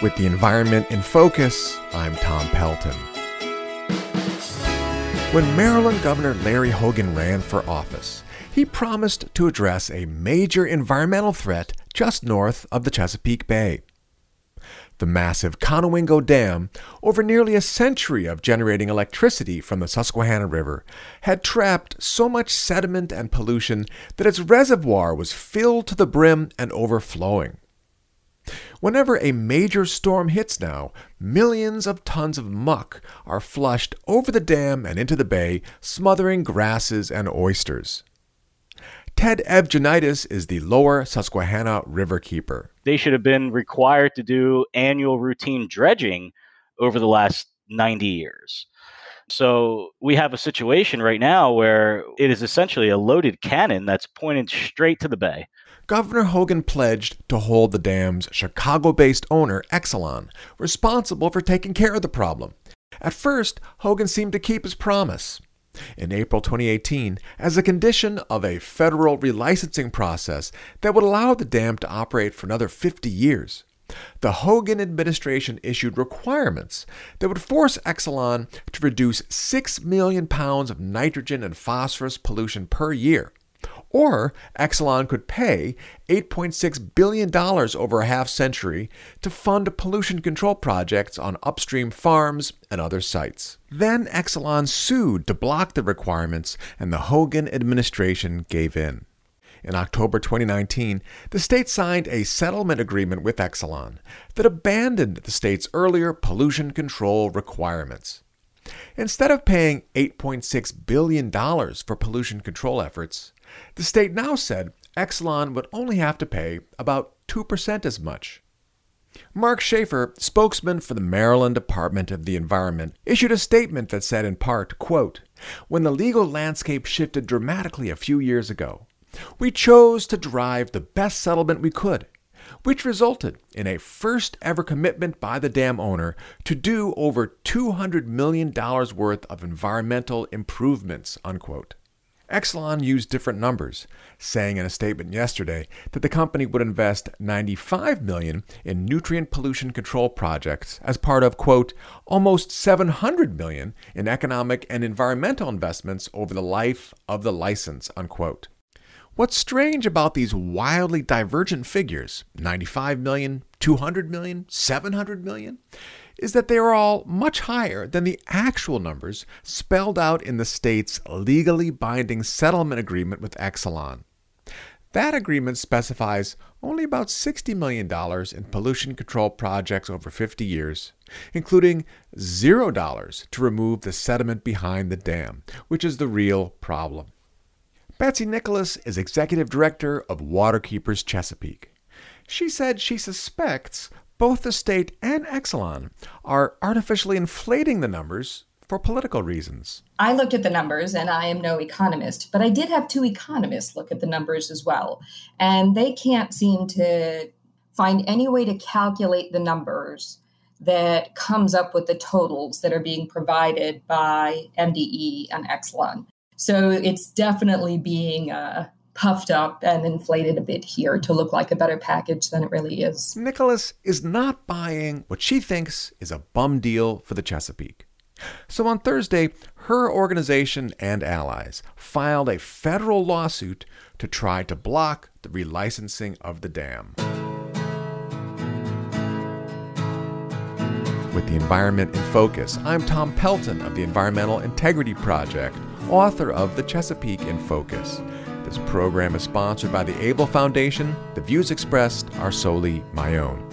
With the environment in focus, I'm Tom Pelton. When Maryland Governor Larry Hogan ran for office, he promised to address a major environmental threat just north of the Chesapeake Bay. The massive Conowingo Dam, over nearly a century of generating electricity from the Susquehanna River, had trapped so much sediment and pollution that its reservoir was filled to the brim and overflowing. Whenever a major storm hits now, millions of tons of muck are flushed over the dam and into the bay, smothering grasses and oysters. Ted Evgenidis is the lower Susquehanna river keeper. They should have been required to do annual routine dredging over the last 90 years. So we have a situation right now where it is essentially a loaded cannon that's pointed straight to the bay. Governor Hogan pledged to hold the dam's Chicago based owner, Exelon, responsible for taking care of the problem. At first, Hogan seemed to keep his promise. In April 2018, as a condition of a federal relicensing process that would allow the dam to operate for another 50 years, the Hogan administration issued requirements that would force Exelon to reduce 6 million pounds of nitrogen and phosphorus pollution per year or Exelon could pay $8.6 billion over a half century to fund pollution control projects on upstream farms and other sites. Then Exelon sued to block the requirements, and the Hogan administration gave in. In October 2019, the state signed a settlement agreement with Exelon that abandoned the state's earlier pollution control requirements. Instead of paying $8.6 billion for pollution control efforts, the state now said Exelon would only have to pay about 2% as much. Mark Schaefer, spokesman for the Maryland Department of the Environment, issued a statement that said in part, quote, "When the legal landscape shifted dramatically a few years ago, we chose to drive the best settlement we could, which resulted in a first ever commitment by the dam owner to do over $200 million worth of environmental improvements, unquote. Exelon used different numbers, saying in a statement yesterday that the company would invest 95 million in nutrient pollution control projects as part of quote almost 700 million in economic and environmental investments over the life of the license unquote. What's strange about these wildly divergent figures, 95 million, 200 million, 700 million, is that they are all much higher than the actual numbers spelled out in the state's legally binding settlement agreement with Exelon. That agreement specifies only about $60 million in pollution control projects over 50 years, including $0 to remove the sediment behind the dam, which is the real problem. Betsy Nicholas is executive director of Waterkeepers Chesapeake. She said she suspects both the state and Exelon are artificially inflating the numbers for political reasons. I looked at the numbers and I am no economist, but I did have two economists look at the numbers as well. And they can't seem to find any way to calculate the numbers that comes up with the totals that are being provided by MDE and Exelon. So it's definitely being uh, puffed up and inflated a bit here to look like a better package than it really is. Nicholas is not buying what she thinks is a bum deal for the Chesapeake. So on Thursday, her organization and allies filed a federal lawsuit to try to block the relicensing of the dam. With the environment in focus, I'm Tom Pelton of the Environmental Integrity Project, author of The Chesapeake in Focus. This program is sponsored by the Abell Foundation. The views expressed are solely my own.